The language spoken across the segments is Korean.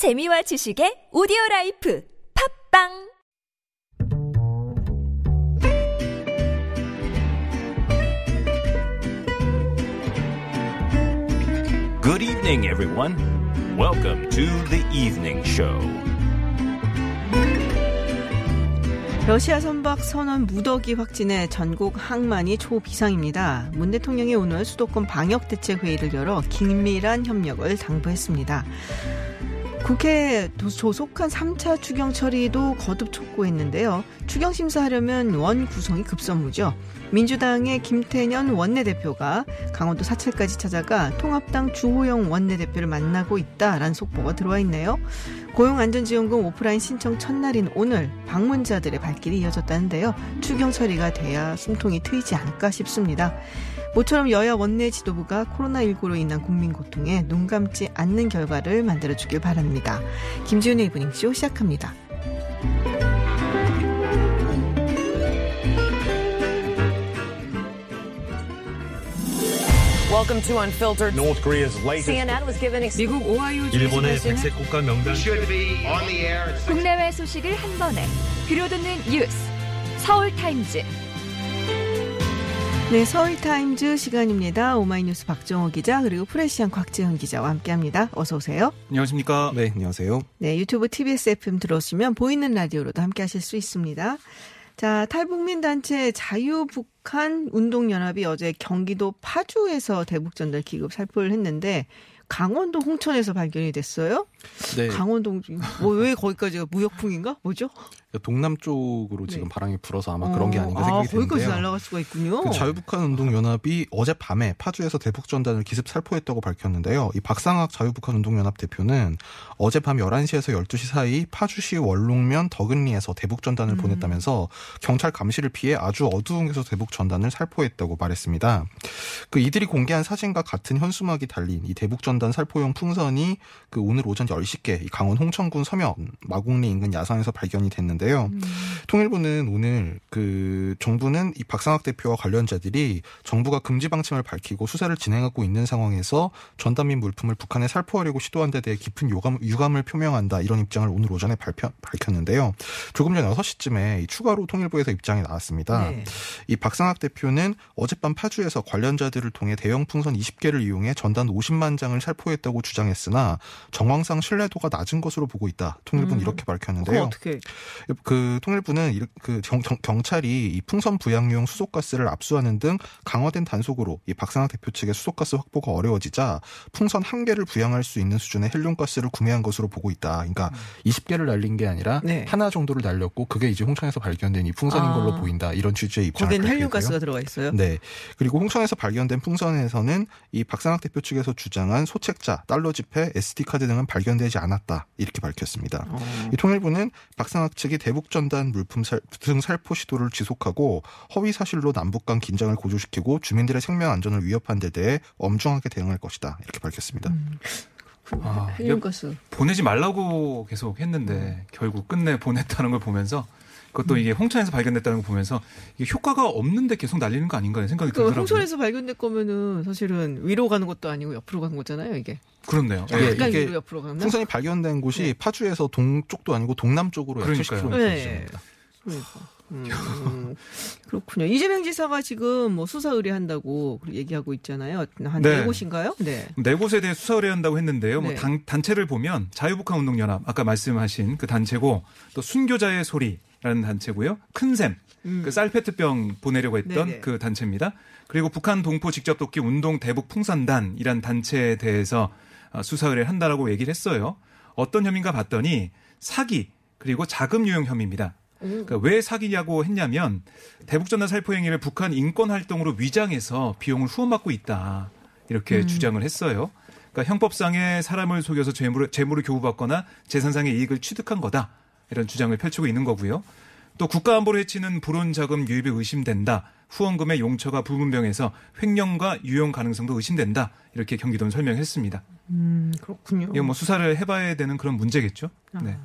재미와 지식의 오디오 라이프 팟빵 Good evening, everyone. Welcome to the evening show. 러시아 선박 선원 무더기 확진에 전국 항만이 초비상입니다. 문 대통령이 오늘 수도권 방역 대책 회의를 열어 긴밀한 협력을 당부했습니다. 국회 조속한 3차 추경 처리도 거듭 촉구했는데요. 추경 심사하려면 원 구성이 급선무죠. 민주당의 김태년 원내대표가 강원도 사찰까지 찾아가 통합당 주호영 원내대표를 만나고 있다라는 속보가 들어와 있네요. 고용안전지원금 오프라인 신청 첫날인 오늘 방문자들의 발길이 이어졌다는데요. 추경 처리가 돼야 숨통이 트이지 않을까 싶습니다. 모처럼 여야 원내 지도부가 코로나19로 인한 국민 고통에 눈 감지 않는 결과를 만들어주길 바랍니다. 김지훈의 이브닝쇼 시작합니다. Welcome to Unfiltered. North Korea's latest CNN was given ex- 미국 오하이오 일본의 백색 국가 명단 should be on the air at 국내외 소식을 한 번에 들려듣는 뉴스 서울 타임즈 네, 서울타임즈 시간입니다. 오마이뉴스 박정호 기자 그리고 프레시안 곽재훈 기자와 함께합니다. 어서 오세요. 안녕하십니까. 네, 안녕하세요. 네, 유튜브 TBS FM 들어오시면 보이는 라디오로도 함께하실 수 있습니다. 자, 탈북민 단체 자유북한 운동연합이 어제 경기도 파주에서 대북전달 기급 살포를 했는데 강원도 홍천에서 발견이 됐어요. 네, 강원도 뭐왜 거기까지가 무역풍인가? 뭐죠? 동남 쪽으로 지금 네. 바람이 불어서 아마 그런 게 아닌가 생각이 아, 거기까지 드는데요. 날아갈 수가 있군요. 그 자유북한 운동연합이 어젯밤에 파주에서 대북 전단을 기습 살포했다고 밝혔는데요. 이 박상학 자유북한 운동연합 대표는 어젯밤 11시에서 12시 사이 파주시 원롱면 덕은리에서 대북 전단을 음. 보냈다면서 경찰 감시를 피해 아주 어두운 곳에서 대북 전단을 살포했다고 말했습니다. 그 이들이 공개한 사진과 같은 현수막이 달린 이 대북 전단 살포용 풍선이 그 오늘 오전 10시께 이 강원 홍천군 서면 마곡리 인근 야산에서 발견이 됐는데요. 음. 통일부는 오늘 그 정부는 이 박상학 대표와 관련자들이 정부가 금지 방침을 밝히고 수사를 진행하고 있는 상황에서 전단 및 물품을 북한에 살포하려고 시도한 데 대해 깊은 유감, 유감을 표명한다 이런 입장을 오늘 오전에 발표, 밝혔는데요. 조금 전 6시쯤에 추가로 통일부에서 입장이 나왔습니다. 네. 이 박상학 대표는 어젯밤 파주에서 관련자들을 통해 대형 풍선 20개를 이용해 전단 50만 장을 살포했다고 주장했으나 정황상 신뢰도가 낮은 것으로 보고 있다. 통일부는 음. 이렇게 밝혔는데요. 어떻게? 그 통일부는 이- 그 경, 찰이 이 풍선 부양용 수소가스를 압수하는 등 강화된 단속으로 이 박상학 대표 측의 수소가스 확보가 어려워지자 풍선 한 개를 부양할 수 있는 수준의 헬륨가스를 구매한 것으로 보고 있다. 그러니까 20개를 날린 게 아니라 음. 네. 하나 정도를 날렸고 그게 이제 홍천에서 발견된 이 풍선인 아. 걸로 보인다. 이런 취지의 입장을 밝혔고요. 헬륨가스가 들어가 있어요. 네. 그리고 홍천에서 발견된 풍선에서는 이 박상학 대표 측에서 주장한 소책자, 달러 지폐, SD 카드 등은 발견 되지 않았다. 이렇게 밝혔습니다. 어. 이 통일부는 박상학 측이 대북 전단 물품 살, 등 살포 시도를 지속하고 허위 사실로 남북 간 긴장을 고조시키고 주민들의 생명 안전을 위협한 데 대해 엄중하게 대응할 것이다. 이렇게 밝혔습니다. 음. 아, 이게 헬륨가스. 보내지 말라고 계속 했는데 결국 끝내 보냈다는 걸 보면서 그것도 이게 홍천에서 발견됐다는 걸 보면서 이게 효과가 없는데 계속 날리는 거 아닌가 생각이 그 들더라고요. 홍천에서 발견될 거면은 사실은 위로 가는 것도 아니고 옆으로 가는 거잖아요, 이게. 그렇네요. 예, 예. 약간 이게 옆으로 가나? 풍선이 발견된 곳이 네. 파주에서 동쪽도 아니고 동남 쪽으로 약 그러니까요. 70km 네. 있습니다. 음, 음. 그렇군요. 이재명 지사가 지금 뭐 수사 의뢰한다고 얘기하고 있잖아요. 한 네. 네 곳인가요? 네. 네 곳에 대해 수사 의뢰한다고 했는데요. 뭐 네. 단, 단체를 보면 자유북한 운동연합 아까 말씀하신 그 단체고 또 순교자의 소리라는 단체고요. 큰샘 음. 그 쌀페트병 보내려고 했던 네네. 그 단체입니다. 그리고 북한 동포 직접 돕기 운동 대북 풍선단이란 단체에 대해서 어, 수사 의뢰를 한다라고 얘기를 했어요. 어떤 혐의인가 봤더니 사기 그리고 자금 유용 혐의입니다. 그러니까 왜 사기냐고 했냐면 대북전단 살포 행위를 북한 인권 활동으로 위장해서 비용을 후원받고 있다 이렇게 주장을 했어요. 그러니까 형법상의 사람을 속여서 재물을, 재물을 교부받거나 재산상의 이익을 취득한 거다 이런 주장을 펼치고 있는 거고요. 또 국가안보를 해치는 불온 자금 유입이 의심된다. 후원금의 용처가 불분명해서 횡령과 유용 가능성도 의심된다. 이렇게 경기도는 설명했습니다. 음, 그렇군요. 이거 뭐 수사를 해봐야 되는 그런 문제겠죠. 네.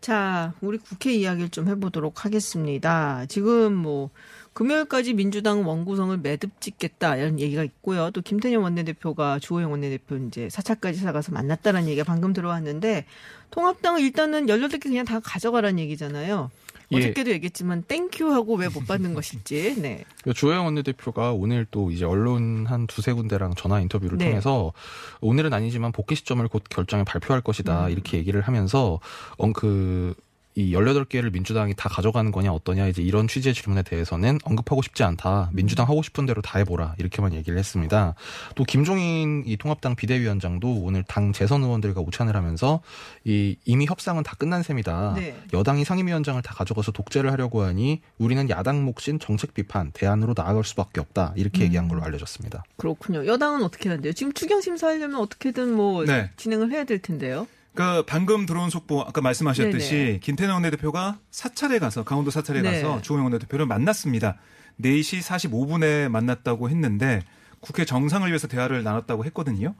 자, 우리 국회 이야기를 좀 해보도록 하겠습니다. 지금 뭐, 금요일까지 민주당 원구성을 매듭 짓겠다 이런 얘기가 있고요. 또 김태년 원내대표가 주호영 원내대표 이제 사찰까지 찾아가서 만났다라는 얘기가 방금 들어왔는데 통합당은 일단은 18개 그냥 다 가져가라는 얘기잖아요. 예. 어저께도 얘기했지만 thank you 하고 왜 못 받는 것일지. 네. 주호영 원내대표가 오늘 또 이제 언론 한 두세 군데랑 전화 인터뷰를 네. 통해서 오늘은 아니지만 복귀 시점을 곧 결정에 발표할 것이다 음. 이렇게 얘기를 하면서 엉그 이 18개를 민주당이 다 가져가는 거냐 어떠냐 이제 이런 취지의 질문에 대해서는 언급하고 싶지 않다. 민주당 하고 싶은 대로 다 해보라. 이렇게만 얘기를 했습니다. 또 김종인 이 통합당 비대위원장도 오늘 당 재선 의원들과 오찬을 하면서 이 이미 협상은 다 끝난 셈이다. 네. 여당이 상임위원장을 다 가져가서 독재를 하려고 하니 우리는 야당 몫인 정책 비판, 대안으로 나아갈 수밖에 없다. 이렇게 얘기한 걸로 알려졌습니다. 그렇군요. 여당은 어떻게 한대요? 지금 추경 심사하려면 어떻게든 뭐 네. 진행을 해야 될 텐데요. 그 방금 들어온 속보 아까 말씀하셨듯이 네네. 김태년 원내대표가 사찰에 가서 강원도 사찰에 네. 가서 주호영 원내대표를 만났습니다. 4시 45분에 만났다고 했는데 국회 정상을 위해서 대화를 나눴다고 했거든요.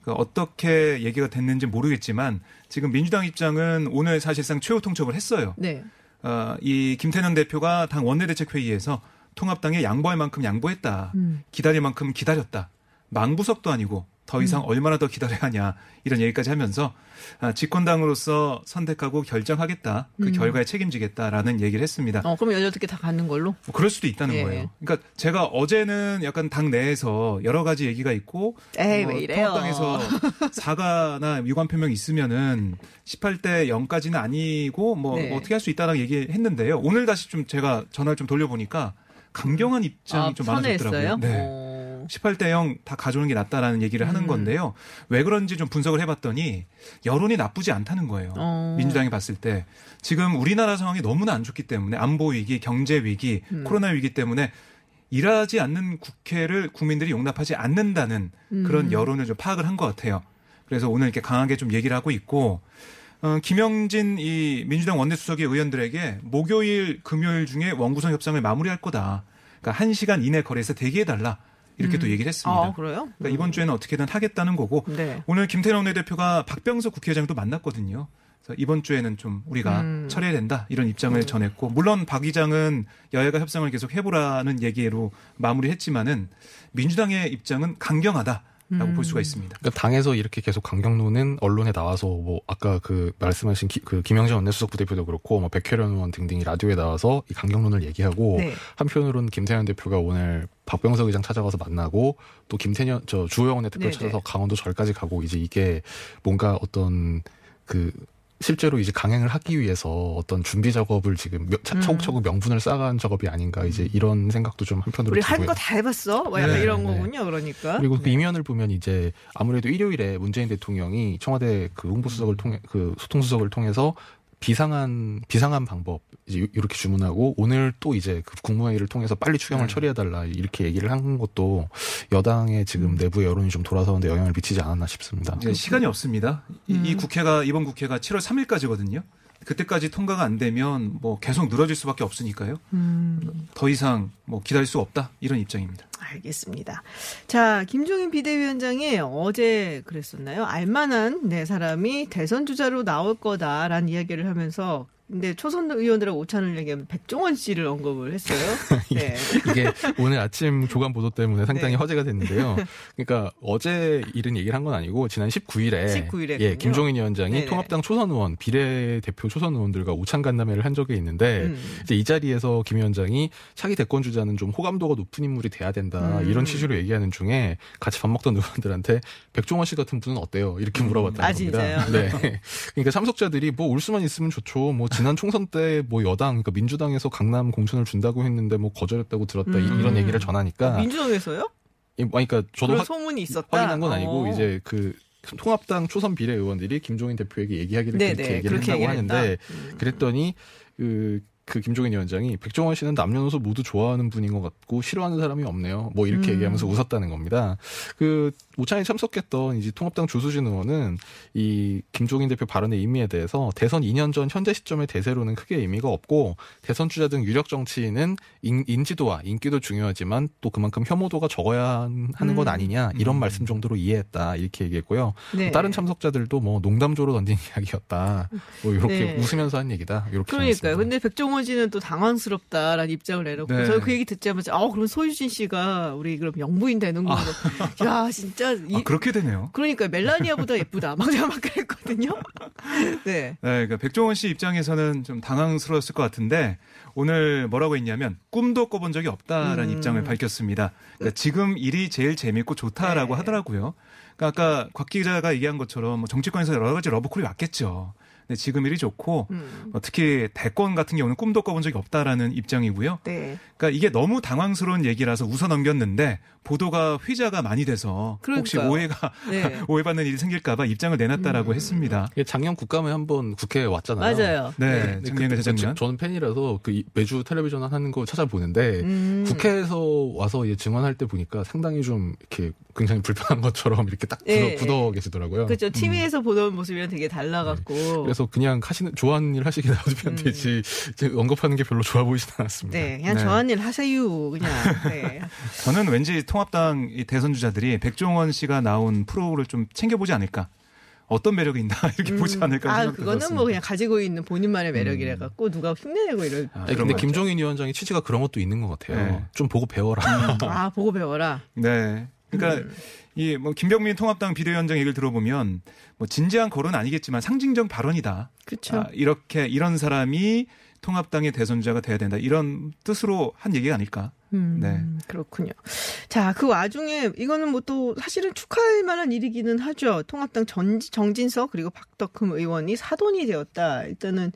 그 어떻게 얘기가 됐는지 모르겠지만 지금 민주당 입장은 오늘 사실상 최후 통첩을 했어요. 네. 어, 이 김태년 대표가 당 원내대책회의에서 통합당에 양보할 만큼 양보했다. 음. 기다릴 만큼 기다렸다. 망부석도 아니고 더 이상 음. 얼마나 더 기다려야 하냐 이런 얘기까지 하면서 아, 집권당으로서 선택하고 결정하겠다. 그 음. 결과에 책임지겠다라는 얘기를 했습니다. 어, 그럼 18개 다 갖는 걸로? 뭐 그럴 수도 있다는 예. 거예요. 그러니까 제가 어제는 약간 당 내에서 여러 가지 얘기가 있고 에이, 뭐왜 이래요? 통합당에서 사과나 유감 표명 있으면은 18대 0까지는 아니고 뭐, 네. 뭐 어떻게 할 수 있다라고 얘기했는데요. 오늘 다시 좀 제가 전화를 좀 돌려보니까 강경한 입장이 아, 좀 많아졌더라고요. 네. 어. 18대 0 다 가져오는 게 낫다라는 얘기를 하는 음. 건데요. 왜 그런지 좀 분석을 해봤더니 여론이 나쁘지 않다는 거예요. 어. 민주당이 봤을 때 지금 우리나라 상황이 너무나 안 좋기 때문에 안보 위기, 경제 위기, 음. 코로나 위기 때문에 일하지 않는 국회를 국민들이 용납하지 않는다는 음. 그런 여론을 좀 파악을 한 것 같아요. 그래서 오늘 이렇게 강하게 좀 얘기를 하고 있고 어, 김영진 이 민주당 원내수석의 의원들에게 목요일, 금요일 중에 원구성 협상을 마무리할 거다. 그러니까 한 시간 이내 거리에서 대기해달라. 이렇게 또 얘기를 했습니다. 아, 그래요? 그러니까 이번 주에는 어떻게든 하겠다는 거고 네. 오늘 김태년 원내대표가 박병석 국회의장도 만났거든요. 그래서 이번 주에는 좀 우리가 음. 처리해야 된다 이런 입장을 전했고 물론 박 의장은 여야가 협상을 계속 해보라는 얘기로 마무리했지만은 민주당의 입장은 강경하다 라고 음. 볼 수가 있습니다. 그러니까 당에서 이렇게 계속 강경노는 언론에 나와서 뭐 아까 그 말씀하신 기, 그 김영재 원내수석 부대표도 그렇고 뭐 백혜련 의원 등등이 라디오에 나와서 이 강경론을 얘기하고 네. 한편으로는 김태년 대표가 오늘 박병석 의장 찾아가서 만나고 또 김태년 저 주호영 원내 대표 를 네네. 찾아서 강원도 절까지 가고 이제 이게 뭔가 어떤 그 실제로 이제 강행을 하기 위해서 어떤 준비 작업을 지금 차- 음. 차곡차곡 명분을 쌓아간 작업이 아닌가 이제 이런 생각도 좀 한편으로 우리 한. 거 다 해봤어? 뭐 약간 네, 이런 네. 거군요, 그러니까. 그리고 그 이면을 보면 이제 아무래도 일요일에 문재인 대통령이 청와대 그 홍보수석을 통해 그 소통수석을 통해서 비상한 비상한 방법 이제 이렇게 주문하고 오늘 또 이제 그 국무회의를 통해서 빨리 추경을 네. 처리해달라 이렇게 얘기를 한 것도 여당의 지금 음. 내부 여론이 좀 돌아서는데 영향을 미치지 않았나 싶습니다. 이제 시간이 없습니다. 이, 이 음. 국회가 이번 국회가 7월 3일까지거든요. 그때까지 통과가 안 되면 뭐 계속 늘어질 수밖에 없으니까요. 음, 더 이상 뭐 기다릴 수 없다 이런 입장입니다. 알겠습니다. 자, 김종인 비대위원장이 어제 그랬었나요? 알만한 네 사람이 대선 주자로 나올 거다라는 이야기를 하면서 근데 초선 의원들하고 오찬을 얘기하면 백종원 씨를 언급을 했어요. 네. 이게 오늘 아침 조간 보도 때문에 상당히 네. 화제가 됐는데요. 그러니까 어제 이런 얘기를 한 건 아니고 지난 19일에 19일 에 예, 김종인 위원장이 네네. 통합당 초선 의원, 비례대표 초선 의원들과 오찬 간담회를 한 적이 있는데 음. 이제 이 자리에서 김 위원장이 차기 대권 주자는 좀 호감도가 높은 인물이 돼야 된다 음. 이런 취지로 얘기하는 중에 같이 밥 먹던 의원들한테 백종원 씨 같은 분은 어때요? 이렇게 물어봤다는 아, 겁니다. 진짜요? 네. 그러니까 참석자들이 뭐 올 수만 있으면 좋죠. 뭐 지난 총선 때 뭐 여당 그러니까 민주당에서 강남 공천을 준다고 했는데 뭐 거절했다고 들었다 이- 음. 이런 얘기를 전하니까 민주당에서요? 이- 그러니까 저도 확, 소문이 있었다. 확인한 건 아니고 어. 이제 그 통합당 초선 비례 의원들이 김종인 대표에게 얘기하기를 네네, 그렇게 얘기를 그렇게 한다고 하는데. 음. 그랬더니 그, 그 김종인 위원장이 백종원 씨는 남녀노소 모두 좋아하는 분인 것 같고 싫어하는 사람이 없네요. 뭐 이렇게 음. 얘기하면서 웃었다는 겁니다. 그 오찬에 참석했던 이제 통합당 조수진 의원은 이 김종인 대표 발언의 의미에 대해서 대선 2년 전 현재 시점의 대세로는 크게 의미가 없고 대선 주자 등 유력 정치인은 인, 인지도와 인기도 중요하지만 또 그만큼 혐오도가 적어야 하는 것 음. 아니냐 이런 음. 말씀 정도로 이해했다 이렇게 얘기했고요. 네. 다른 참석자들도 뭐 농담조로 던진 이야기였다. 뭐 이렇게 네. 웃으면서 한 얘기다. 이렇게 그러니까요. 근데 백종원 씨는 또 당황스럽다라는 입장을 내놓고 네. 저는 그 얘기 듣자마자 아 그럼 소유진 씨가 우리 그럼 영부인 되는 거고 야 진짜 이, 아, 그렇게 되네요. 그러니까 멜라니아보다 예쁘다 막 제가 막 그랬거든요. 네. 네, 그러니까 백종원 씨 입장에서는 좀 당황스러웠을 것 같은데 오늘 뭐라고 했냐면 꿈도 꿔본 적이 없다라는 음. 입장을 밝혔습니다. 그러니까 지금 일이 제일 재밌고 좋다라고 네. 하더라고요. 그러니까 아까 곽 기자가 얘기한 것처럼 뭐 정치권에서 여러 가지 러브콜이 왔겠죠. 근데 지금 일이 좋고 음. 뭐 특히 대권 같은 경우는 꿈도 꿔본 적이 없다라는 입장이고요. 네. 그러니까 이게 너무 당황스러운 얘기라서 웃어 넘겼는데 보도가 회자가 많이 돼서 혹시 그러니까요. 오해가 네. 오해받는 일이 생길까봐 입장을 내놨다라고 했습니다. 이게 작년 국감에 한번 국회에 왔잖아요. 맞아요. 네, 작년과 그- 재작년. 저- 저는 팬이라서 그 이- 매주 텔레비전 하는 거 찾아보는데 음. 국회에서 와서 이제 증언할 때 보니까 상당히 좀 이렇게 굉장히 불편한 것처럼 이렇게 딱 굳어, 예, 굳어 계시더라고요. 그렇죠. TV에서 보던 모습이랑 되게 달라갖고. 음. 그래서 그냥 하시는 좋아하는 일 하시게 놔두면 음. 되지 이제 언급하는 게 별로 좋아 보이진 않았습니다. 네, 그냥 네. 저한 일 하세요. 그냥. 네. 저는 왠지 통합당 이 대선 주자들이 백종원 씨가 나온 프로를 좀 챙겨보지 않을까. 어떤 매력이 있나 이렇게 보지 않을까 아, 그거는 들었습니다. 뭐 그냥 가지고 있는 본인만의 매력이라 갖고 누가 흉내내고 이럴. 아, 근데 것 김종인 위원장의 취지가 그런 것도 있는 것 같아요. 네. 좀 보고 배워라. 아, 보고 배워라. 네. 그러니까 음. 이뭐 김병민 통합당 비대위원장 얘기를 들어보면 뭐 진지한 거론 아니겠지만 상징적 발언이다. 그렇죠. 아, 이렇게 이런 사람이 통합당의 대선 주자가 돼야 된다. 이런 뜻으로 한 얘기가 아닐까. 음, 네. 그렇군요. 자, 그 와중에 이거는 뭐 또 사실은 축하할 만한 일이기는 하죠. 통합당 전, 정진석 그리고 박덕흠 의원이 사돈이 되었다. 일단은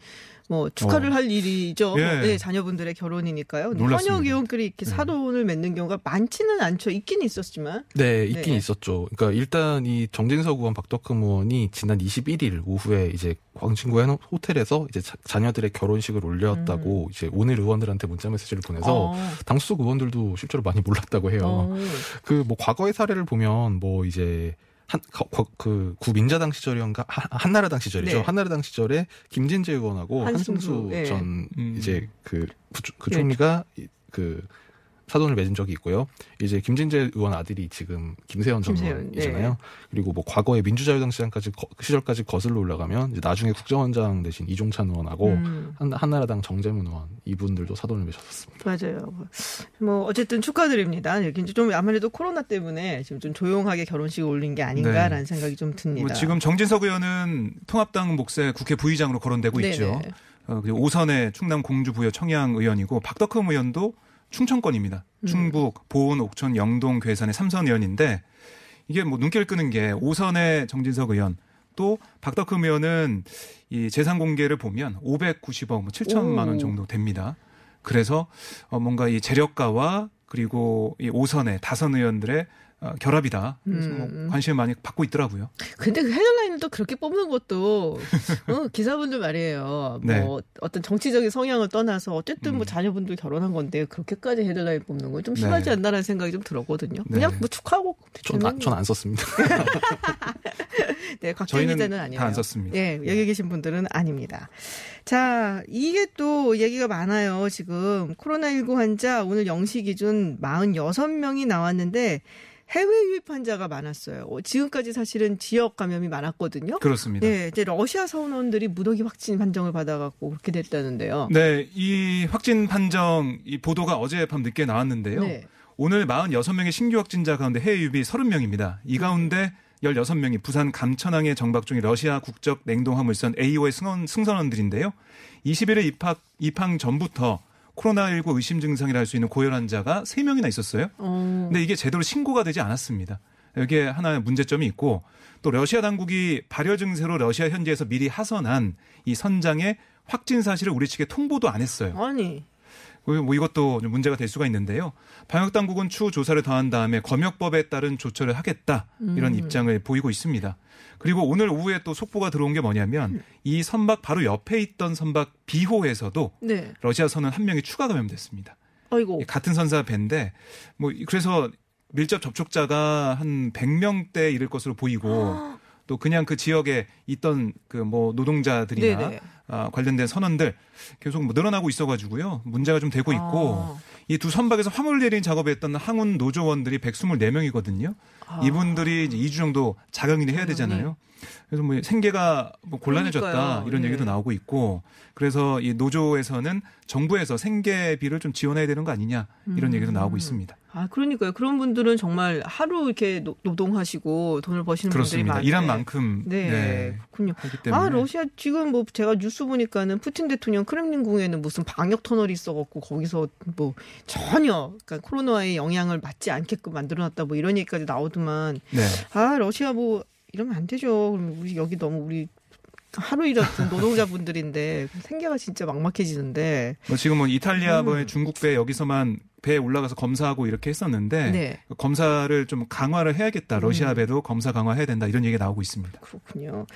뭐 축하를 어. 할 일이죠. 예. 뭐, 네, 자녀분들의 결혼이니까요. 놀랐습니다. 현역 의원끼리 이렇게 네. 사돈을 맺는 경우가 많지는 않죠. 있긴 있었지만. 네, 있긴 네. 있었죠. 그러니까 일단 이 정진석 의원, 박덕흠 의원이 지난 21일 오후에 이제 광진구의 한 호텔에서 이제 자, 자녀들의 결혼식을 올렸다고 이제 오늘 의원들한테 문자 메시지를 보내서 음. 어. 당수석 의원들도 실제로 많이 몰랐다고 해요. 어. 그뭐 과거의 사례를 보면 뭐 이제 한그 구민자당 시절이었가 한- 한나라당 시절이죠. 네. 한나라당 시절에 김진재 의원하고 한승수, 한승수 네. 전 음. 이제 그, 부- 그 네. 총리가 이- 그 사돈을 맺은 적이 있고요. 이제 김진재 의원 아들이 지금 김세현 전 의원이잖아요. 네. 그리고 뭐 과거에 민주자유당 시장까지 거- 시절까지 거슬러 올라가면 이제 나중에 국정원장 되신 이종찬 의원하고 음. 한, 한나라당 정재문 의원 이분들도 사돈을 맺었습니다. 맞아요. 뭐 어쨌든 축하드립니다. 이렇게 이제 좀 아무래도 코로나 때문에 지금 좀 조용하게 결혼식을 올린 게 아닌가라는 생각이 좀 듭니다. 뭐 지금 정진석 의원은 통합당 몫의 국회 부의장으로 거론되고 네네. 있죠. 어, 그리고 오선의 충남 공주 부여 청양 의원이고 박덕흠 의원도 충청권입니다. 음. 충북, 보은, 옥천, 영동, 괴산의 삼선 의원인데 이게 뭐 눈길 끄는 게 오선의 정진석 의원 또 박덕흠 의원은 이 재산 공개를 보면 590억, 뭐 7천만 오. 원 정도 됩니다. 그래서 어, 뭔가 이 재력가와 그리고 이 오선의 다선 의원들의 어, 결합이다. 그래서 뭐 음. 관심을 많이 받고 있더라고요. 근데 그 헤드라인을 또 그렇게 뽑는 것도 어, 기사분들 말이에요. 네. 뭐 어떤 정치적인 성향을 떠나서 어쨌든 뭐 음. 자녀분들 결혼한 건데 그렇게까지 헤드라인 뽑는 건 좀 심하지 네. 않나라는 생각이 좀 들었거든요. 네. 그냥 뭐 축하하고 전, 전안 썼습니다. 네, 저희는 기자는 아니에요. 다안 썼습니다. 네, 여기 계신 분들은 아닙니다. 자, 이게 또 얘기가 많아요. 지금 코로나19 환자 오늘 0시 기준 46명이 나왔는데 해외 유입 환자가 많았어요. 어, 지금까지 사실은 지역 감염이 많았거든요. 그렇습니다. 네, 이제 러시아 선원들이 무더기 확진 판정을 받아갖고 그렇게 됐다는데요. 네, 이 확진 판정 이 보도가 어젯밤 늦게 나왔는데요. 네. 오늘 46명의 신규 확진자 가운데 해외 유입이 30명입니다. 이 가운데 16명이 부산 감천항에 정박 중인 러시아 국적 냉동화물선 AO의 승원, 승선원들인데요. 21일 입학 입항 전부터 코로나19 의심 증상이라 할 수 있는 고열 환자가 3명이나 있었어요. 어, 근데 이게 제대로 신고가 되지 않았습니다. 여기에 하나의 문제점이 있고 또 러시아 당국이 발열 증세로 러시아 현지에서 미리 하선한 이 선장의 확진 사실을 우리 측에 통보도 안 했어요. 아니. 뭐 이것도 좀 문제가 될 수가 있는데요. 방역 당국은 추후 조사를 더한 다음에 검역법에 따른 조처를 하겠다 이런 음. 입장을 보이고 있습니다. 그리고 오늘 오후에 또 속보가 들어온 게 뭐냐면 이 선박 바로 옆에 있던 선박 비호에서도 네. 러시아 선원 한 명이 추가 감염됐습니다. 아이고. 같은 선사 배인데 뭐 그래서 밀접 접촉자가 한 100명대 이를 것으로 보이고 또 그냥 그 지역에 있던 그 뭐 노동자들이나 네네. 아, 관련된 선원들 계속 뭐 늘어나고 있어가지고요 문제가 좀 되고 있고 아. 이두 선박에서 화물 내리는 작업했던 항운 노조원들이 124명이거든요. 아. 이분들이 이제 2주 정도 자가격리 해야 되잖아요. 그래서 뭐 생계가 뭐 곤란해졌다 그러니까요. 이런 예. 얘기도 나오고 있고 그래서 이 노조에서는 정부에서 생계비를 좀 지원해야 되는 거 아니냐 이런 얘기도 나오고 있습니다. 아, 그러니까요. 그런 분들은 정말 하루 이렇게 노, 노동하시고 돈을 버시는 그렇습니다. 분들이 일한 많은데. 만큼 네, 네, 그렇군요. 아, 러시아 지금 뭐 제가 뉴스 보니까는 푸틴 대통령 크렘린궁에는 무슨 방역 터널이 있어갖고 거기서 뭐 전혀 그러니까 코로나의 영향을 받지 않게끔 만들어놨다 뭐 이런 얘기까지 나오더만 네. 아 러시아 뭐 이러면 안 되죠. 그럼 우리 여기 너무 우리 하루 일하던 노동자분들인데 생계가 진짜 막막해지는데. 뭐 지금 뭐 이탈리아 음. 뭐 중국 배 여기서만 배에 올라가서 검사하고 이렇게 했었는데 네. 음. 검사를 좀 강화를 해야겠다. 러시아 배도 검사 강화해야 된다. 이런 얘기가 나오고 있습니다. 그렇군요.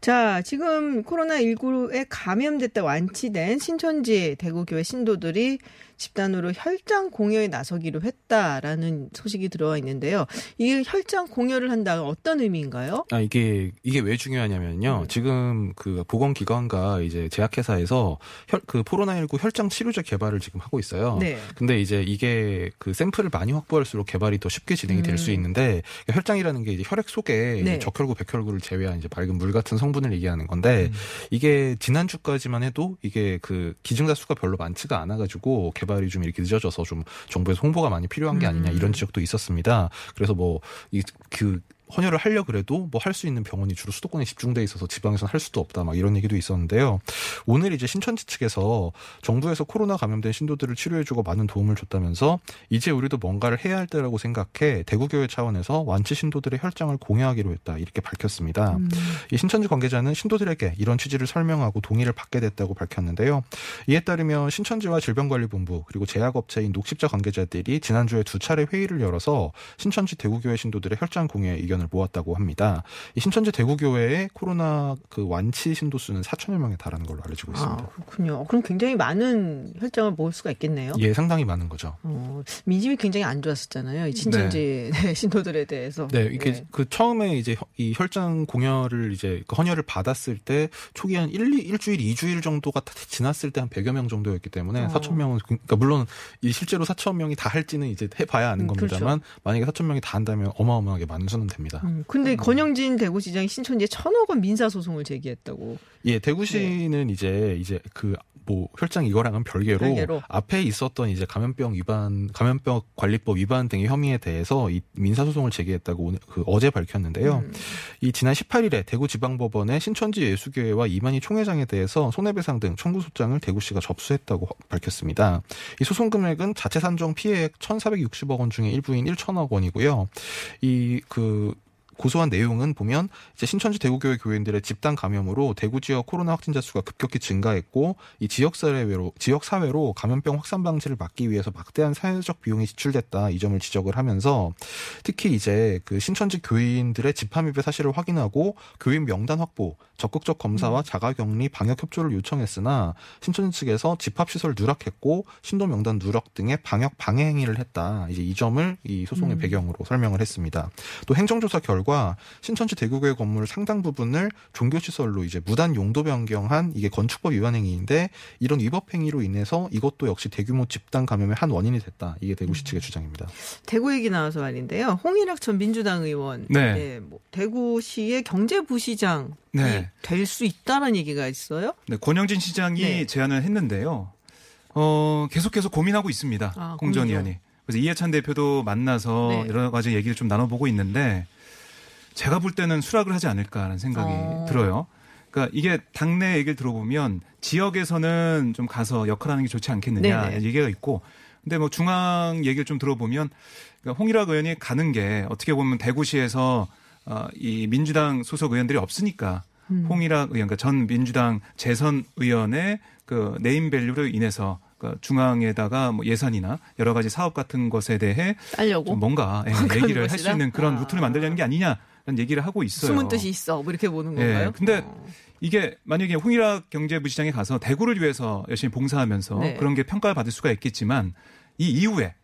자, 지금 코로나19에 감염됐다 완치된 신천지 대구교회 신도들이 집단으로 혈장 공여에 나서기로 했다라는 소식이 들어와 있는데요. 이 혈장 공여를 한다 어떤 의미인가요? 아 이게 이게 왜 중요하냐면요. 음. 지금 그 보건 기관과 이제 제약회사에서 혈, 그 코로나19 혈장 치료제 개발을 지금 하고 있어요. 네. 근데 이제 이게 그 샘플을 많이 확보할수록 개발이 더 쉽게 진행이 될수 음. 있는데 혈장이라는 게 이제 혈액 속에 네. 적혈구, 백혈구를 제외한 이제 밝은 물 같은 성분을 얘기하는 건데 이게 지난 주까지만 해도 이게 그 기증자 수가 별로 많지가 않아가지고 개발이 좀 이렇게 늦어져서 좀 정부에서 홍보가 많이 필요한 게 아니냐 음. 이런 지적도 있었습니다. 그래서 뭐 이 그 헌혈을 하려 그래도 뭐 할 수 있는 병원이 주로 수도권에 집중돼 있어서 지방에서는 할 수도 없다 막 이런 얘기도 있었는데요. 오늘 이제 신천지 측에서 정부에서 코로나 감염된 신도들을 치료해주고 많은 도움을 줬다면서 이제 우리도 뭔가를 해야 할 때라고 생각해 대구교회 차원에서 완치 신도들의 혈장을 공유하기로 했다 이렇게 밝혔습니다. 음. 이 신천지 관계자는 신도들에게 이런 취지를 설명하고 동의를 받게 됐다고 밝혔는데요. 이에 따르면 신천지와 질병관리본부 그리고 제약업체인 녹십자 관계자들이 지난주에 두 차례 회의를 열어서 신천지 대구교회 신도들의 혈장 공유에 의견을 모았다고 합니다. 이 신천지 대구교회의 코로나 그 완치 신도 수는 4천여 명에 달하는 걸로 알려지고 있습니다. 아, 그렇군요. 그럼 굉장히 많은 혈장을 모을 수가 있겠네요. 예, 상당히 많은 거죠. 어, 민심이 굉장히 안 좋았었잖아요. 이 신천지 신도들에 대해서. 네, 이게 네. 그 처음에 이제 혀- 이 혈장 공여를 이제 그 헌혈을 받았을 때 초기 한 1, 2, 일주일, 2주일 정도가 다 지났을 때 한 100여 명 정도였기 때문에 어. 4천 명은 그러니까 물론 이 실제로 4천 명이 다 할지는 이제 해봐야 아는 음, 겁니다만 만약에 4천 명이 다 한다면 어마어마하게 많은 수는 됩니다. 음, 근데 권영진 대구시장이 신천지에 천억 원 민사 소송을 제기했다고. 예, 대구시는 이제 이제 그 뭐 혈장 이거랑은 별개로, 별개로. 앞에 있었던 이제 감염병 위반, 감염병 관리법 위반 등의 혐의에 대해서 이 민사 소송을 제기했다고 오늘 그 어제 밝혔는데요. 음. 이 지난 18일에 대구지방법원에 신천지 예수교회와 이만희 총회장에 대해서 손해배상 등 청구 소장을 대구시가 접수했다고 밝혔습니다. 이 소송 금액은 자체 산정 피해액 1,460억 원 중에 일부인 1천억 원이고요. 이 그 고소한 내용은 보면 이제 신천지 대구교회 교인들의 집단 감염으로 대구 지역 코로나 확진자 수가 급격히 증가했고 이 지역 사회로 지역 사회로 감염병 확산 방지를 막기 위해서 막대한 사회적 비용이 지출됐다 이 점을 지적을 하면서 특히 이제 그 신천지 교인들의 집합입의 사실을 확인하고 교인 명단 확보, 적극적 검사와 자가격리 방역 협조를 요청했으나 신천지 측에서 집합 시설 누락했고 신도 명단 누락 등의 방역 방해 행위를 했다. 이제 이 점을 이 소송의 음. 배경으로 설명을 했습니다. 또 행정조사 결과 신천지 대구교회 건물 상당 부분을 종교시설로 이제 무단 용도 변경한 이게 건축법 위반 행위인데 이런 위법 행위로 인해서 이것도 역시 대규모 집단 감염의 한 원인이 됐다. 이게 대구시 측의 주장입니다. 대구 얘기 나와서 말인데요. 홍일학 전 민주당 의원, 네. 뭐 대구시의 경제부시장이 네. 될수 있다는 얘기가 있어요. 네, 권영진 시장이 네. 제안을 했는데요. 어, 계속해서 고민하고 있습니다. 아, 공전 고민이요? 의원이. 그래서 이해찬 대표도 만나서 네. 여러 가지 얘기를 좀 나눠보고 있는데 제가 볼 때는 수락을 하지 않을까라는 생각이 어. 들어요. 그러니까 이게 당내 얘기를 들어보면 지역에서는 좀 가서 역할하는 게 좋지 않겠느냐 네네. 얘기가 있고 근데 뭐 중앙 얘기를 좀 들어보면 그러니까 홍일학 의원이 가는 게 어떻게 보면 대구시에서 어, 이 민주당 소속 의원들이 없으니까 음. 홍일학 의원, 그러니까 전 민주당 재선 의원의 그 네임밸류로 인해서 그 중앙에다가 뭐 예산이나 여러 가지 사업 같은 것에 대해 뭔가 예, 얘기를 할 수? 있는 그런 아. 루트를 만들려는 게 아니냐 라는 얘기를 하고 있어요. 숨은 뜻이 있어. 뭐 이렇게 보는 예, 건가요? 근데 어. 이게 만약에 홍의락 경제부시장에 가서 대구를 위해서 열심히 봉사하면서 네. 그런 게 평가를 받을 수가 있겠지만 이 이후에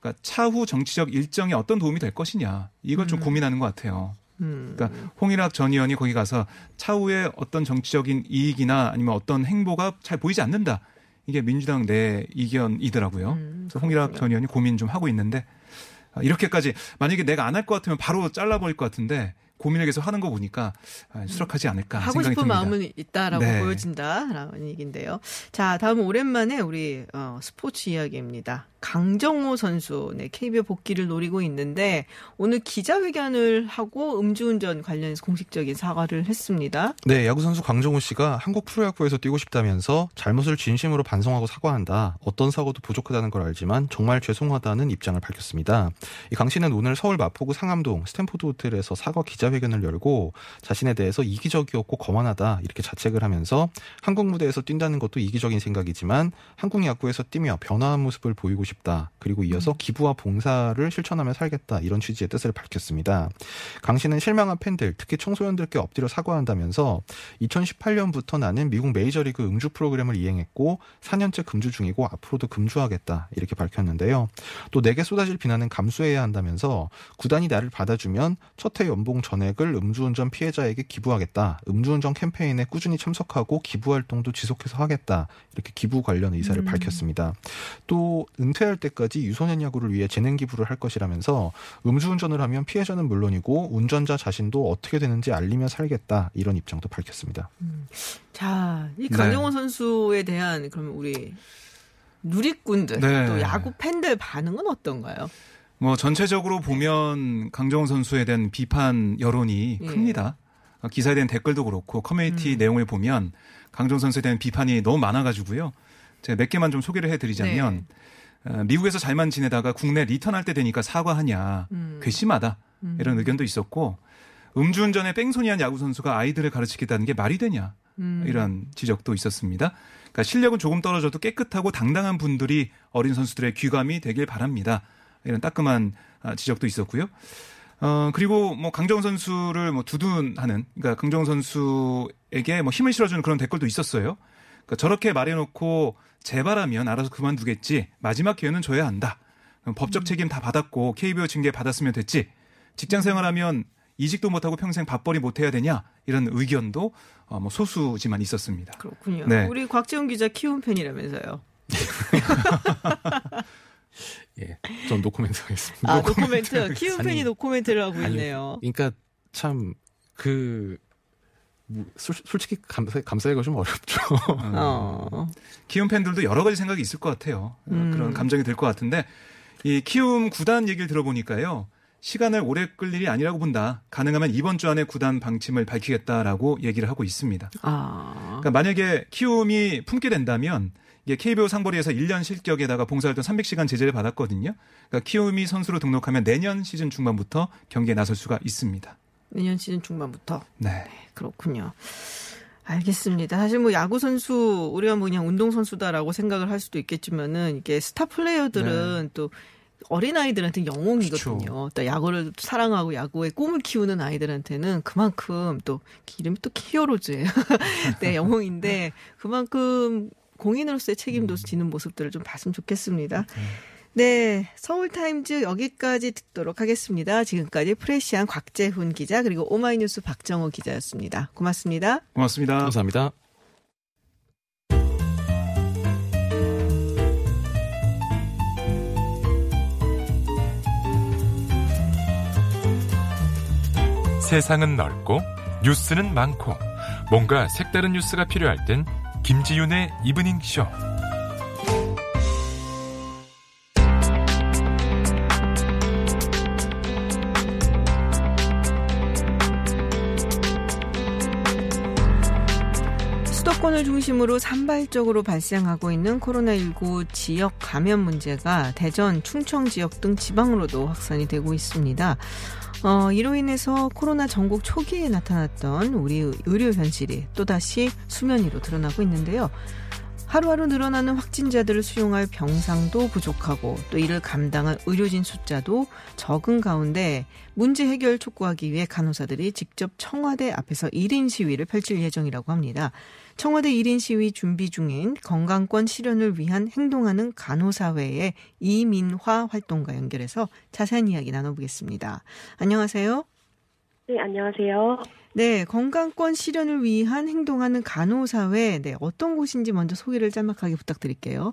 그러니까 차후 정치적 일정에 어떤 도움이 될 것이냐 이걸 좀 고민하는 것 같아요. 음. 그러니까 홍의락 전 의원이 거기 가서 차후에 어떤 정치적인 이익이나 아니면 어떤 행보가 잘 보이지 않는다. 이게 민주당 내 이견이더라고요. 음, 그래서 홍일학 전 의원이 고민 좀 하고 있는데 아, 이렇게까지 만약에 내가 안 할 것 같으면 바로 잘라버릴 것 같은데 고민을 계속 하는 거 보니까 아, 수락하지 않을까 하고 싶은 듭니다. 마음은 있다라고 네. 보여진다라는 얘기인데요. 자, 다음은 오랜만에 우리 어, 스포츠 이야기입니다. 강정호 선수, 네, KBO 복귀를 노리고 있는데 오늘 기자회견을 하고 음주운전 관련해서 공식적인 사과를 했습니다. 네, 야구 선수 강정호 씨가 한국 프로야구에서 뛰고 싶다면서 잘못을 진심으로 반성하고 사과한다. 어떤 사과도 부족하다는 걸 알지만 정말 죄송하다는 입장을 밝혔습니다. 이 강 씨는 오늘 서울 마포구 상암동 스탠포드 호텔에서 사과 기자회견을 열고 자신에 대해서 이기적이었고 거만하다 이렇게 자책을 하면서 한국 무대에서 뛴다는 것도 이기적인 생각이지만 한국 야구에서 뛰며 변화한 모습을 보이고 싶 다. 그리고 이어서 기부와 봉사를 실천하며 살겠다. 이런 취지의 뜻을 밝혔습니다. 강 씨는 실망한 팬들, 특히 청소년들께 엎드려 사과한다면서 2018년부터 나는 미국 메이저리그 음주 프로그램을 이행했고 4년째 금주 중이고 앞으로도 금주하겠다. 이렇게 밝혔는데요. 또 내게 쏟아질 비난은 감수해야 한다면서 구단이 나를 받아주면 첫 해 연봉 전액을 음주운전 피해자에게 기부하겠다. 음주운전 캠페인에 꾸준히 참석하고 기부 활동도 지속해서 하겠다. 이렇게 기부 관련 의사를 밝혔습니다. 또 은 퇴할 때까지 유소년 야구를 위해 재능 기부를 할 것이라면서 음주운전을 하면 피해자는 물론이고 운전자 자신도 어떻게 되는지 알리며 살겠다. 이런 입장도 밝혔습니다. 자, 이 네. 강정호 선수에 대한 그러면 우리 누리꾼들 네. 또 야구 팬들 반응은 어떤가요? 뭐 전체적으로 보면 강정호 선수에 대한 비판 여론이 예. 큽니다. 어, 기사에 대한 댓글도 그렇고 커뮤니티 음. 내용을 보면 강정호 선수에 대한 비판이 너무 많아가지고요. 제가 몇 개만 좀 소개를 해드리자면 네. 어, 미국에서 잘만 지내다가 국내 리턴할 때 되니까 사과하냐 음. 괘씸하다 이런 의견도 있었고 음주운전에 뺑소니한 야구 선수가 아이들을 가르치겠다는 게 말이 되냐 음. 이런 지적도 있었습니다. 그러니까 실력은 조금 떨어져도 깨끗하고 당당한 분들이 어린 선수들의 귀감이 되길 바랍니다. 이런 따끔한 아, 지적도 있었고요. 어, 그리고 뭐 강정 선수를 뭐 두둔하는, 그러니까 강정 선수에게 뭐 힘을 실어주는 그런 댓글도 있었어요. 그러니까 저렇게 말해놓고 재발하면 알아서 그만두겠지. 마지막 기회는 줘야 한다. 법적 책임 다 받았고 KBO 징계 받았으면 됐지. 직장 생활하면 이직도 못하고 평생 밥벌이 못해야 되냐 이런 의견도 어, 뭐 소수지만 있었습니다. 그렇군요. 네. 우리 곽지훈 기자 키움 팬이라면서요. 예. 전 노코멘트 하겠습니다. 아, 노코멘트. 키움 팬이 노코멘트를 하고 아니, 있네요. 그러니까 참 그 솔직히 감사 감사하기가 좀 어렵죠. 어. 키움 팬들도 여러 가지 생각이 있을 것 같아요. 어, 음. 그런 감정이 들것 같은데 이 키움 구단 얘기를 들어보니까요. 시간을 오래 끌 일이 아니라고 본다. 가능하면 이번 주 안에 구단 방침을 밝히겠다라고 얘기를 하고 있습니다. 아. 그러니까 만약에 키움이 품게 된다면 이게 KBO 상벌이에서 1년 실격에다가 봉사활동 300시간 제재를 받았거든요. 그러니까 키움이 선수로 등록하면 내년 시즌 중반부터 경기에 나설 수가 있습니다. 내년 시즌 중반부터. 네. 그렇군요. 알겠습니다. 사실 뭐 야구 선수 우리가 뭐 그냥 운동 선수다라고 생각을 할 수도 있겠지만은 이게 스타 플레이어들은 또 어린 아이들한테 영웅이거든요. 그쵸. 또 야구를 사랑하고 야구의 꿈을 키우는 아이들한테는 그만큼 또 이름이 또 히어로즈예요. 네, 영웅인데 그만큼 공인으로서의 책임도 지는 모습들을 좀 봤으면 좋겠습니다. 네, 서울타임즈 여기까지 듣도록 하겠습니다. 지금까지 프레시안 곽재훈 기자 그리고 오마이뉴스 박정호 기자였습니다. 고맙습니다. 고맙습니다. 감사합니다. 세상은 넓고 뉴스는 많고 뭔가 색다른 뉴스가 필요할 땐 김지윤의 이브닝 쇼. 수도권을 중심으로 산발적으로 발생하고 있는 코로나19 지역 감염 문제가 대전, 충청 지역 등 지방으로도 확산이 되고 있습니다. 어, 이로 인해서 코로나 전국 초기에 나타났던 우리 의료 현실이 또다시 수면 위로 드러나고 있는데요. 하루하루 늘어나는 확진자들을 수용할 병상도 부족하고 또 이를 감당할 의료진 숫자도 적은 가운데 문제 해결 촉구하기 위해 간호사들이 직접 청와대 앞에서 1인 시위를 펼칠 예정이라고 합니다. 청와대 1인 시위 준비 중인 건강권 실현을 위한 행동하는 간호사회의 이민화 활동과 연결해서 자세한 이야기 나눠보겠습니다. 안녕하세요. 네, 안녕하세요. 네, 건강권 실현을 위한 행동하는 간호사회, 네, 어떤 곳인지 먼저 소개를 짤막하게 부탁드릴게요.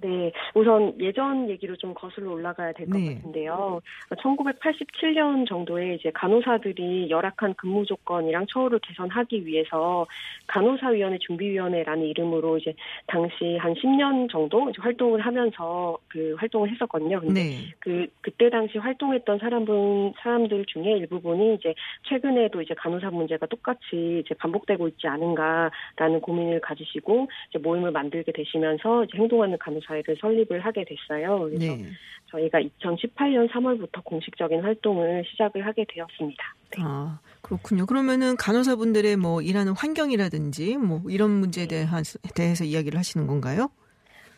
네, 우선 예전 얘기로 좀 거슬러 올라가야 될것 네. 같은데요. 1987년 정도에 이제 간호사들이 열악한 근무 조건이랑 처우를 개선하기 위해서 간호사위원회 준비위원회라는 이름으로 이제 당시 한 10년 정도 이제 활동을 하면서 그 활동을 했었거든요. 근데 네. 그 그때 당시 활동했던 사람분 사람들 중에 일부분이 이제 최근에도 이제 간호사 문제가 똑같이 이제 반복되고 있지 않은가라는 고민을 가지시고 이제 모임을 만들게 되시면서 이제 행동하는 간호사 회를 설립을 하게 됐어요. 그래서 네. 저희가 2018년 3월부터 공식적인 활동을 시작을 하게 되었습니다. 네. 아, 그렇군요. 그러면은 간호사분들의 뭐 일하는 환경이라든지 뭐 이런 문제에 대한, 대해서 이야기를 하시는 건가요?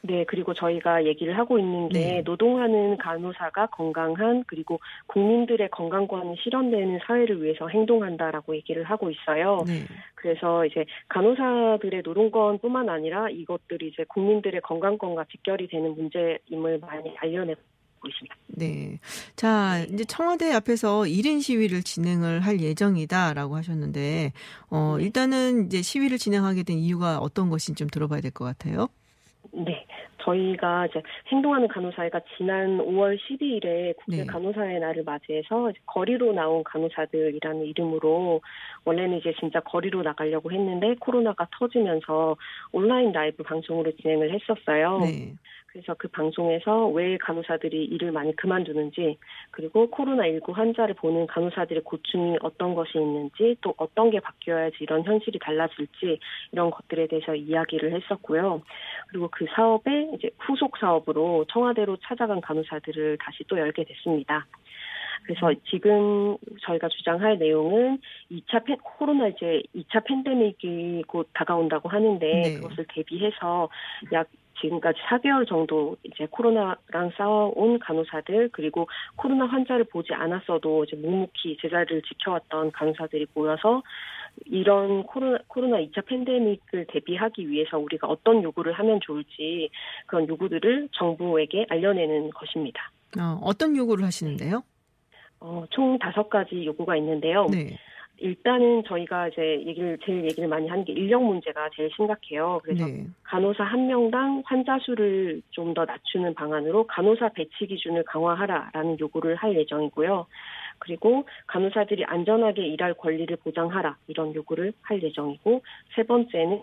네, 그리고 저희가 얘기를 하고 있는 게 네. 노동하는 간호사가 건강한 그리고 국민들의 건강권이 실현되는 사회를 위해서 행동한다라고 얘기를 하고 있어요. 네. 그래서 이제 간호사들의 노동권뿐만 아니라 이것들이 이제 국민들의 건강권과 직결이 되는 문제임을 많이 알려내고 있습니다. 네. 자, 이제 청와대 앞에서 1인 시위를 진행을 할 예정이다라고 하셨는데, 어, 네. 일단은 이제 시위를 진행하게 된 이유가 어떤 것인지 좀 들어봐야 될 것 같아요. 네. 저희가 이제 행동하는 간호사회가 지난 5월 12일에 국제 네. 간호사의 날을 맞이해서 거리로 나온 간호사들이라는 이름으로 원래는 이제 진짜 거리로 나가려고 했는데 코로나가 터지면서 온라인 라이브 방송으로 진행을 했었어요. 네. 그래서 그 방송에서 왜 간호사들이 일을 많이 그만두는지 그리고 코로나19 환자를 보는 간호사들의 고충이 어떤 것이 있는지 또 어떤 게 바뀌어야지 이런 현실이 달라질지 이런 것들에 대해서 이야기를 했었고요. 그리고 그 사업의 이제 후속 사업으로 청와대로 찾아간 간호사들을 다시 또 열게 됐습니다. 그래서 지금 저희가 주장할 내용은 2차 팬, 코로나 이제 2차 팬데믹이 곧 다가온다고 하는데 네. 그것을 대비해서 약 지금까지 4개월 정도 이제 코로나랑 싸워온 간호사들 그리고 코로나 환자를 보지 않았어도 이제 묵묵히 제자리를 지켜왔던 간호사들이 모여서 이런 코로나, 코로나 2차 팬데믹을 대비하기 위해서 우리가 어떤 요구를 하면 좋을지 그런 요구들을 정부에게 알려내는 것입니다. 어, 어떤 요구를 하시는데요? 어, 총 다섯 가지 요구가 있는데요. 네. 일단은 저희가 이제 얘기를 제일 얘기를 많이 하는 게 인력 문제가 제일 심각해요. 그래서 네. 간호사 한 명당 환자 수를 좀 더 낮추는 방안으로 간호사 배치 기준을 강화하라라는 요구를 할 예정이고요. 그리고 간호사들이 안전하게 일할 권리를 보장하라 이런 요구를 할 예정이고 세 번째는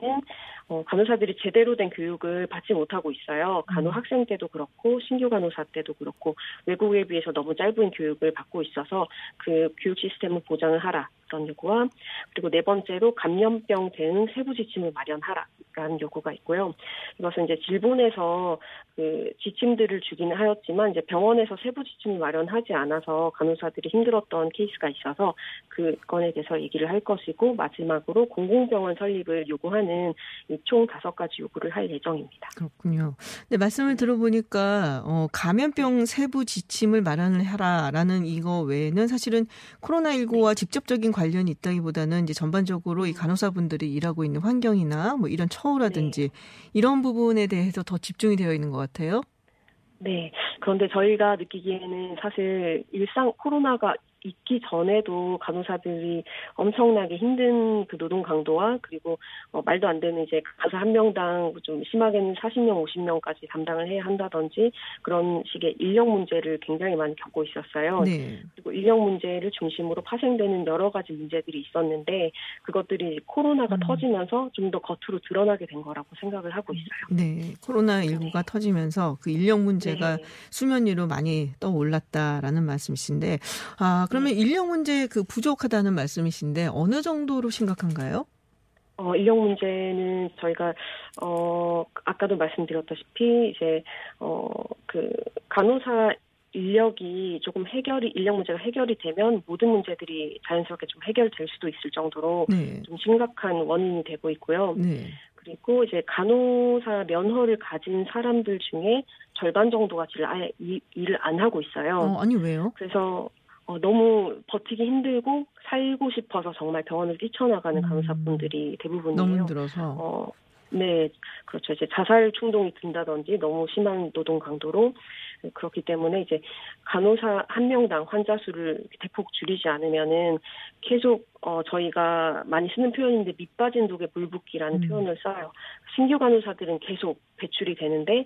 어, 간호사들이 제대로 된 교육을 받지 못하고 있어요. 간호 학생 때도 그렇고 신규 간호사 때도 그렇고 외국에 비해서 너무 짧은 교육을 받고 있어서 그 교육 시스템을 보장을 하라 그런 요구와 그리고 네 번째로 감염병 대응 세부 지침을 마련하라라는 요구가 있고요. 이것은 이제 질본에서 그 지침들을 주기는 하였지만 이제 병원에서 세부 지침을 마련하지 않아서 간호사들이 힘들었던 케이스가 있어서 그 건에 대해서 얘기를 할 것이고 마지막으로 공공병원 설립을 요구하는 이총 다섯 가지 요구를 할 예정입니다. 그렇군요. 근데 말씀을 들어보니까 어, 감염병 세부 지침을 마련을 하라라는 이거 외에는 사실은 코로나19와 직접적인 관련이 있다기보다는 이제 전반적으로 이 간호사분들이 일하고 있는 환경이나 뭐 이런 처우라든지 이런 부분에 대해서 더 집중이 되어 있는 것 같아요. 네. 그런데 저희가 느끼기에는 사실 일상 코로나가 있기 전에도 간호사들이 엄청나게 힘든 그 노동 강도와 그리고 어, 말도 안 되는 이제 간호사 한 명당 좀 심하게는 40명, 50명까지 담당을 해야 한다든지 그런 식의 인력 문제를 굉장히 많이 겪고 있었어요. 네. 그리고 인력 문제를 중심으로 파생되는 여러 가지 문제들이 있었는데 그것들이 코로나가 음. 터지면서 좀 더 겉으로 드러나게 된 거라고 생각을 하고 있어요. 네. 코로나19가 터지면서 그 인력 문제가 네. 수면 위로 많이 떠올랐다라는 말씀이신데, 아, 그러면 네. 인력 문제 그 부족하다는 말씀이신데, 어느 정도로 심각한가요? 어, 인력 문제는 저희가, 어, 아까도 말씀드렸다시피, 이제, 어, 그, 간호사 인력이 조금 해결이, 인력 문제가 해결이 되면 모든 문제들이 자연스럽게 좀 해결될 수도 있을 정도로 네. 좀 심각한 원인이 되고 있고요. 네. 그리고 이제 간호사 면허를 가진 사람들 중에 절반 정도가 지금 아예 이- 일을 안 하고 있어요. 어, 아니 왜요? 그래서 어, 너무 버티기 힘들고 살고 싶어서 정말 병원을 뛰쳐나가는 음. 간호사분들이 대부분이에요. 너무 힘들어서. 어, 네, 그렇죠. 이제 자살 충동이 든다든지 너무 심한 노동 강도로 그렇기 때문에 이제 간호사 한 명당 환자 수를 대폭 줄이지 않으면은 계속 어 저희가 많이 쓰는 표현인데 밑 빠진 독에 물 붓기라는 음. 표현을 써요. 신규 간호사들은 계속 배출이 되는데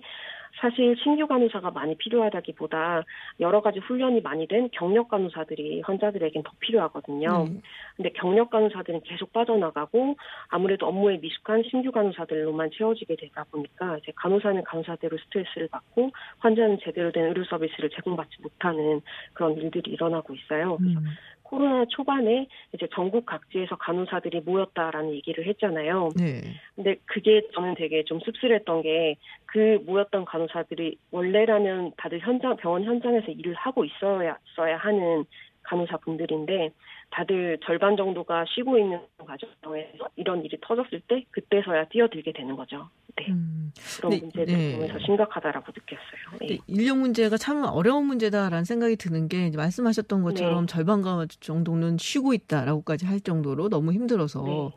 사실 신규 간호사가 많이 필요하다기보다 여러 가지 훈련이 많이 된 경력 간호사들이 환자들에겐 더 필요하거든요. 네. 근데 경력 간호사들은 계속 빠져나가고 아무래도 업무에 미숙한 신규 간호사들로만 채워지게 되다 보니까 이제 간호사는 간호사대로 스트레스를 받고 환자는 제대로 된 의료 서비스를 제공받지 못하는 그런 일들이 일어나고 있어요. 그래서 음. 코로나 초반에 이제 전국 각지에서 간호사들이 모였다라는 얘기를 했잖아요. 네. 근데 그게 저는 되게 좀 씁쓸했던 게 그 모였던 간호사들이 원래라면 다들 현장 병원 현장에서 일을 하고 있어야 써야 하는 간호사분들인데 다들 절반 정도가 쉬고 있는 과정에서 이런 일이 터졌을 때 그때서야 뛰어들게 되는 거죠. 네. 음. 그런 네, 문제들을 네. 보면서 심각하다라고 느꼈어요. 네. 인력 문제가 참 어려운 문제다라는 생각이 드는 게 말씀하셨던 것처럼 네. 절반가 정도는 쉬고 있다라고까지 할 정도로 너무 힘들어서 네.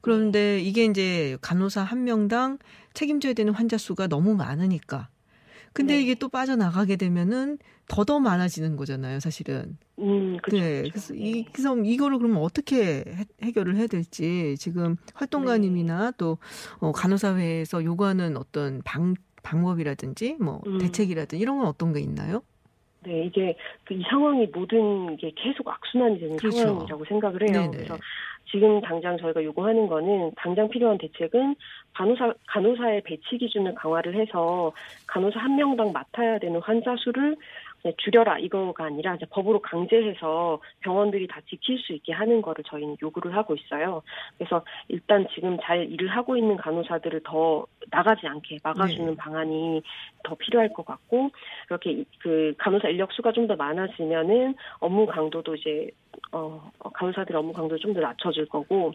그런데 이게 이제 간호사 한 명당 책임져야 되는 환자 수가 너무 많으니까 근데 네. 이게 또 빠져나가게 되면은 더더 많아지는 거잖아요, 사실은. 음, 그렇죠. 네. 그래서 이, 그래서 이거를 그러면 어떻게 해, 해결을 해야 될지 지금 활동가님이나 네. 또 어, 간호사회에서 요구하는 어떤 방, 방법이라든지 뭐 음. 대책이라든지 이런 건 어떤 게 있나요? 네, 이게 그 이 상황이 모든 게 계속 악순환이 되는 그렇죠. 상황이라고 생각을 해요. 네네. 그래서 지금 당장 저희가 요구하는 거는 당장 필요한 대책은 간호사 간호사의 배치 기준을 강화를 해서 간호사 한 명당 맡아야 되는 환자 수를 줄여라 이거가 아니라 이제 법으로 강제해서 병원들이 다 지킬 수 있게 하는 거를 저희는 요구를 하고 있어요. 그래서 일단 지금 잘 일을 하고 있는 간호사들을 더 나가지 않게 막아주는 네. 방안이 더 필요할 것 같고 이렇게 이- 그 간호사 인력 수가 좀 더 많아지면은 업무 강도도 이제 어 어, 간호사들 업무 강도 좀 더 낮춰질 거고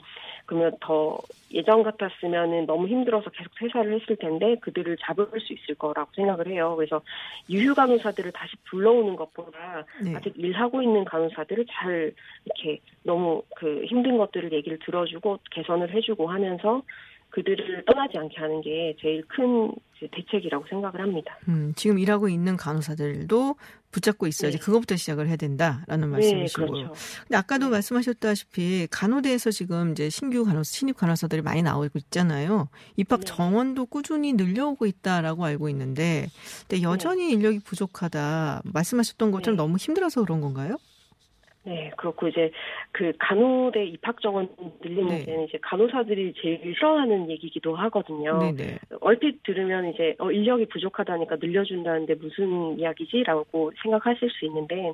그러면 더 예전 같았으면은 너무 힘들어서 계속 퇴사를 했을 텐데 그들을 잡을 수 있을 거라고 생각을 해요. 그래서 유휴 간호사들을 다시 불러오는 것보다 네. 아직 일하고 있는 간호사들을 잘 이렇게 너무 그 힘든 것들을 얘기를 들어주고 개선을 해주고 하면서 그들을 떠나지 않게 하는 게 제일 큰 대책이라고 생각을 합니다. 음, 지금 일하고 있는 간호사들도 붙잡고 있어야지 네. 그것부터 시작을 해야 된다라는 네, 말씀이시고요. 그렇죠. 근데 아까도 말씀하셨다시피 간호대에서 지금 이제 신규 간호사, 신입 간호사들이 많이 나오고 있잖아요. 입학 네. 정원도 꾸준히 늘려오고 있다라고 알고 있는데, 근데 여전히 인력이 부족하다. 말씀하셨던 것처럼 네. 너무 힘들어서 그런 건가요? 네, 그렇고 이제 그 간호대 입학 정원 늘리는 네. 데는 이제 간호사들이 제일 싫어하는 얘기기도 하거든요. 네네. 얼핏 들으면 이제 어, 인력이 부족하다니까 늘려준다는데 무슨 이야기지라고 생각하실 수 있는데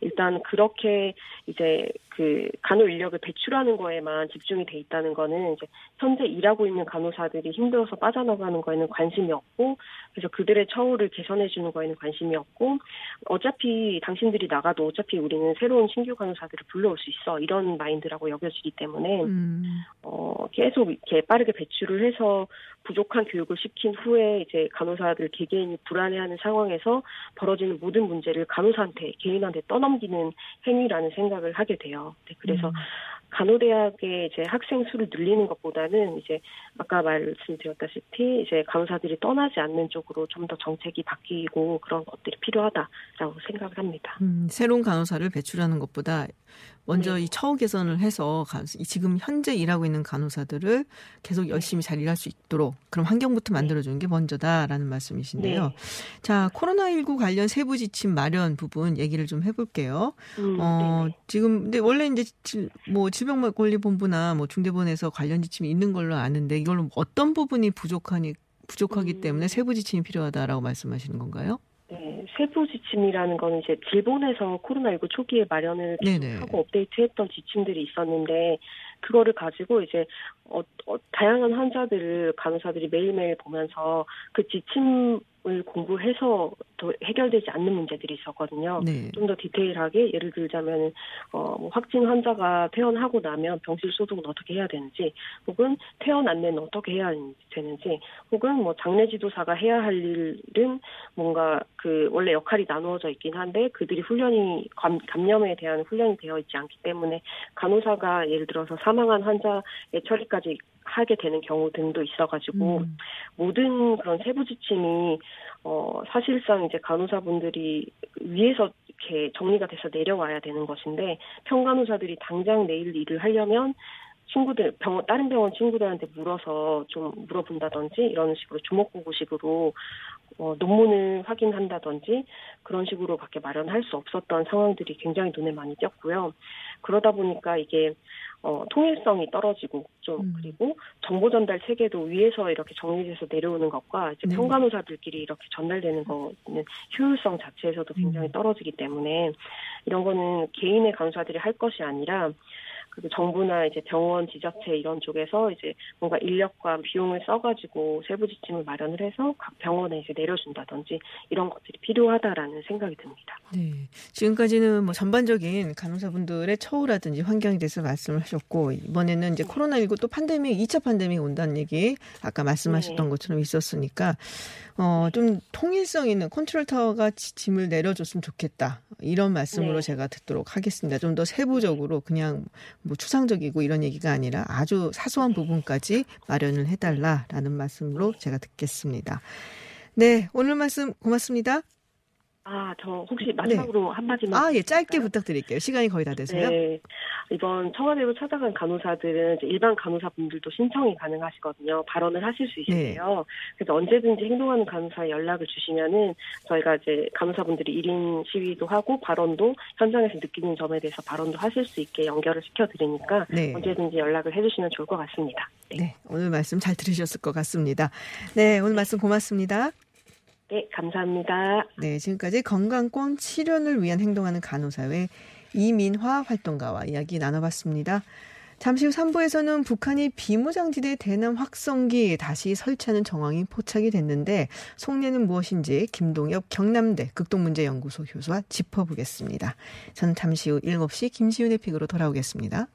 일단 그렇게 이제 그 간호 인력을 배출하는 거에만 집중이 돼 있다는 거는 이제 현재 일하고 있는 간호사들이 힘들어서 빠져나가는 거에는 관심이 없고 그래서 그들의 처우를 개선해 주는 거에는 관심이 없고 어차피 당신들이 나가도 어차피 우리는 새로운 신규 간호사들을 불러올 수 있어. 이런 마인드라고 여겨지기 때문에 음, 어, 계속 이렇게 빠르게 배출을 해서 부족한 교육을 시킨 후에 이제 간호사들 개개인이 불안해하는 상황에서 벌어지는 모든 문제를 간호사한테 개인한테 떠넘기는 행위라는 생각을 하게 돼요. 네, 그래서 음. 간호대학의 이제 학생 수를 늘리는 것보다는 이제 아까 말씀드렸다시피 이제 간호사들이 떠나지 않는 쪽으로 좀 더 정책이 바뀌고 그런 것들이 필요하다라고 생각을 합니다. 음, 새로운 간호사를 배출하는 것보다 먼저 네. 이 처우 개선을 해서 지금 현재 일하고 있는 간호사들을 계속 네. 열심히 잘 일할 수 있도록 그런 환경부터 만들어주는 게 먼저다라는 말씀이신데요. 네. 자, 코로나19 관련 세부 지침 마련 부분 얘기를 좀 해볼게요. 음, 어, 네네. 지금, 근데 원래 이제 질- 뭐 질병관리본부나 뭐 중대본에서 관련 지침이 있는 걸로 아는데 이걸로 어떤 부분이 부족하니, 부족하기 음. 때문에 세부 지침이 필요하다라고 말씀하시는 건가요? 네, 세부 지침이라는 거는 이제 일본에서 코로나19 초기에 마련을. 하고 업데이트했던 지침들이 있었는데 그거를 가지고 이제 어, 어, 다양한 환자들을 간호사들이 매일매일 보면서 그 지침 을 공부해서 더 해결되지 않는 문제들이 있었거든요. 네. 좀더 디테일하게 예를 들자면 어, 뭐 확진 환자가 퇴원하고 나면 병실 소독은 어떻게 해야 되는지, 혹은 퇴원 안내는 어떻게 해야 되는지, 혹은 뭐 장례 지도사가 해야 할 일은 뭔가 그 원래 역할이 나누어져 있긴 한데 그들이 훈련이 감, 감염에 대한 훈련이 되어 있지 않기 때문에 간호사가 예를 들어서 사망한 환자의 처리까지 하게 되는 경우 등도 있어가지고 음. 모든 그런 세부 지침이 어 사실상 이제 간호사분들이 위에서 이렇게 정리가 돼서 내려와야 되는 것인데 평간호사들이 당장 내일 일을 하려면 친구들 병원 다른 병원 친구들한테 물어서 좀 물어본다든지 이런 식으로 주먹구구식으로 어, 논문을 확인한다든지 그런 식으로밖에 마련할 수 없었던 상황들이 굉장히 눈에 많이 띄었고요. 그러다 보니까 이게 어, 통일성이 떨어지고 좀 음. 그리고 정보 전달 체계도 위에서 이렇게 정리돼서 내려오는 것과 이제 네. 평간호사들끼리 이렇게 전달되는 거는 효율성 자체에서도 굉장히 음. 떨어지기 때문에 이런 거는 개인의 간호사들이 할 것이 아니라 그 정부나 이제 병원 지자체 이런 쪽에서 이제 뭔가 인력과 비용을 써가지고 세부 지침을 마련을 해서 각 병원에 이제 내려준다든지 이런 것들이 필요하다라는 생각이 듭니다. 네. 지금까지는 뭐 전반적인 간호사분들의 처우라든지 환경에 대해서 말씀을 하셨고, 이번에는 이제 코로나19 또 팬데믹, 2차 팬데믹 온다는 얘기, 아까 말씀하셨던 네. 것처럼 있었으니까, 어, 좀 통일성 있는 컨트롤 타워가 지침을 내려줬으면 좋겠다. 이런 말씀으로 네. 제가 듣도록 하겠습니다. 좀 더 세부적으로 그냥 뭐 추상적이고 이런 얘기가 아니라 아주 사소한 부분까지 마련을 해달라라는 말씀으로 제가 듣겠습니다. 네. 오늘 말씀 고맙습니다. 아, 저 혹시 마지막으로 한마디만 아, 예, 짧게 드릴까요? 부탁드릴게요. 시간이 거의 다 돼서요. 네. 이번 청와대로 찾아간 간호사들은 일반 간호사분들도 신청이 가능하시거든요. 발언을 하실 수 네. 있으세요. 그래서 언제든지 행동하는 간호사에 연락을 주시면은 저희가 이제 간호사분들이 1인 시위도 하고 발언도 현장에서 느끼는 점에 대해서 발언도 하실 수 있게 연결을 시켜드리니까 네. 언제든지 연락을 해주시면 좋을 것 같습니다. 네. 네, 오늘 말씀 잘 들으셨을 것 같습니다. 네, 오늘 말씀 고맙습니다. 네, 감사합니다. 네, 지금까지 건강권 치료를 위한 행동하는 간호사회 이민화 활동가와 이야기 나눠봤습니다. 잠시 후 3부에서는 북한이 비무장지대 대남 확성기 다시 설치하는 정황이 포착이 됐는데 속내는 무엇인지 김동엽 경남대 극동문제연구소 교수와 짚어보겠습니다. 저는 잠시 후 7시 김시윤의 픽으로 돌아오겠습니다.